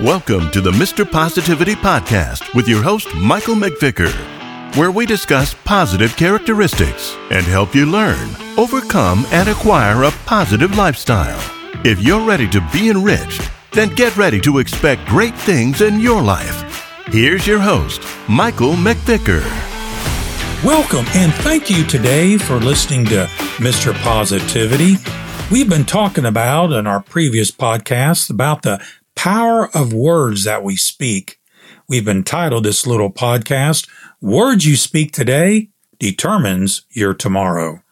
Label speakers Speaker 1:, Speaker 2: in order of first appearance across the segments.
Speaker 1: Welcome to the Mr. Positivity Podcast with your host, Michael McVicker, where we discuss positive characteristics and help you learn, overcome, and acquire a positive lifestyle. If you're ready to be enriched, then get ready to expect great things in your life. Here's your host, Michael McVicker.
Speaker 2: Welcome and thank you today for listening to Mr. Positivity. We've been talking about in our previous podcast about the power of words that we speak. We've entitled this little podcast, Words You Speak Today Determines Your Tomorrow.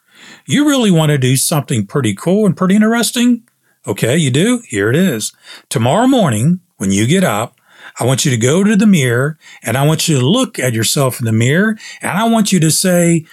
Speaker 2: You really want to do something pretty cool and pretty interesting? Okay, you do? Here it is. Tomorrow morning, when you get up, I want you to go to the mirror and I want you to look at yourself in the mirror and I want you to say,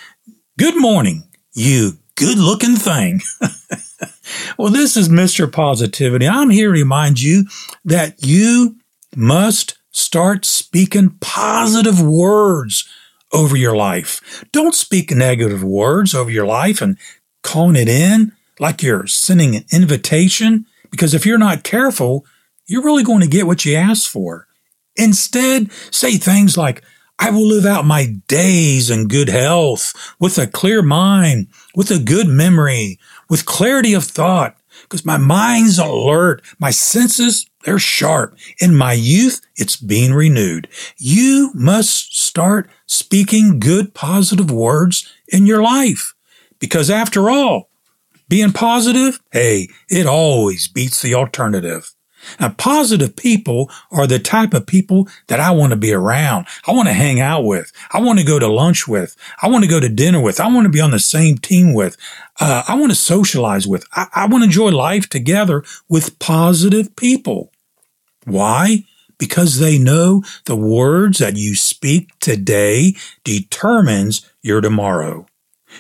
Speaker 2: Good morning, you good looking thing. well, this is Mr. Positivity. I'm here to remind you that you must start speaking positive words over your life. Don't speak negative words over your life and calling it in like you're sending an invitation. Because if you're not careful, you're really going to get what you ask for. Instead, say things like, I will live out my days in good health, with a clear mind, with a good memory, with clarity of thought, because my mind's alert, my senses, they're sharp. In my youth, it's being renewed. You must start speaking good, positive words in your life. Because after all, being positive, hey, it always beats the alternative. Now, positive people are the type of people that I want to be around. I want to hang out with. I want to go to lunch with. I want to go to dinner with. I want to be on the same team with. Uh, I want to socialize with. I, I want to enjoy life together with positive people. Why? Because they know the words that you speak today determines your tomorrow.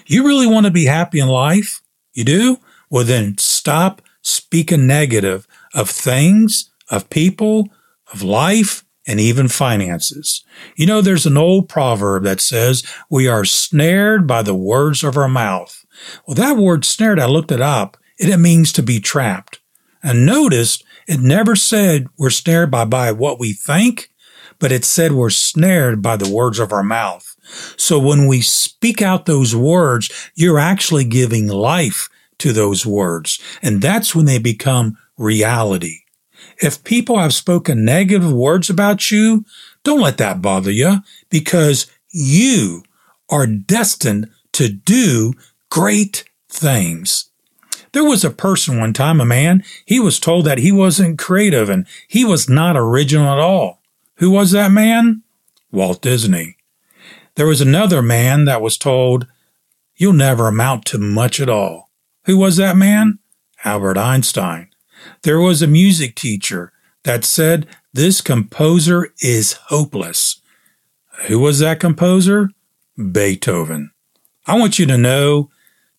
Speaker 2: You really want to be happy in life? You do? Well, then stop speaking negative of things, of people, of life, and even finances. You know, there's an old proverb that says, we are snared by the words of our mouth. Well, that word snared, I looked it up, and it means to be trapped. And notice it never said we're snared by, by what we think, but it said we're snared by the words of our mouth. So when we speak out those words, you're actually giving life to those words. And that's when they become reality. If people have spoken negative words about you, don't let that bother you because you are destined to do great things. There was a person one time, a man, he was told that he wasn't creative and he was not original at all. Who was that man? Walt Disney. There was another man that was told, you'll never amount to much at all. Who was that man? Albert Einstein. There was a music teacher that said, This composer is hopeless. Who was that composer? Beethoven. I want you to know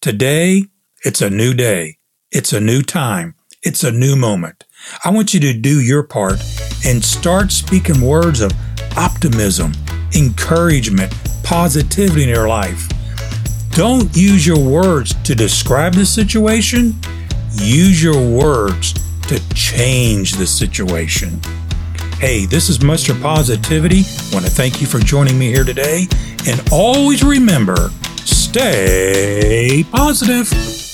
Speaker 2: today it's a new day. It's a new time. It's a new moment. I want you to do your part and start speaking words of optimism, encouragement, positivity in your life. Don't use your words to describe the situation. Use your words to change the situation. Hey, this is Mr. Positivity. I want to thank you for joining me here today. And always remember stay positive.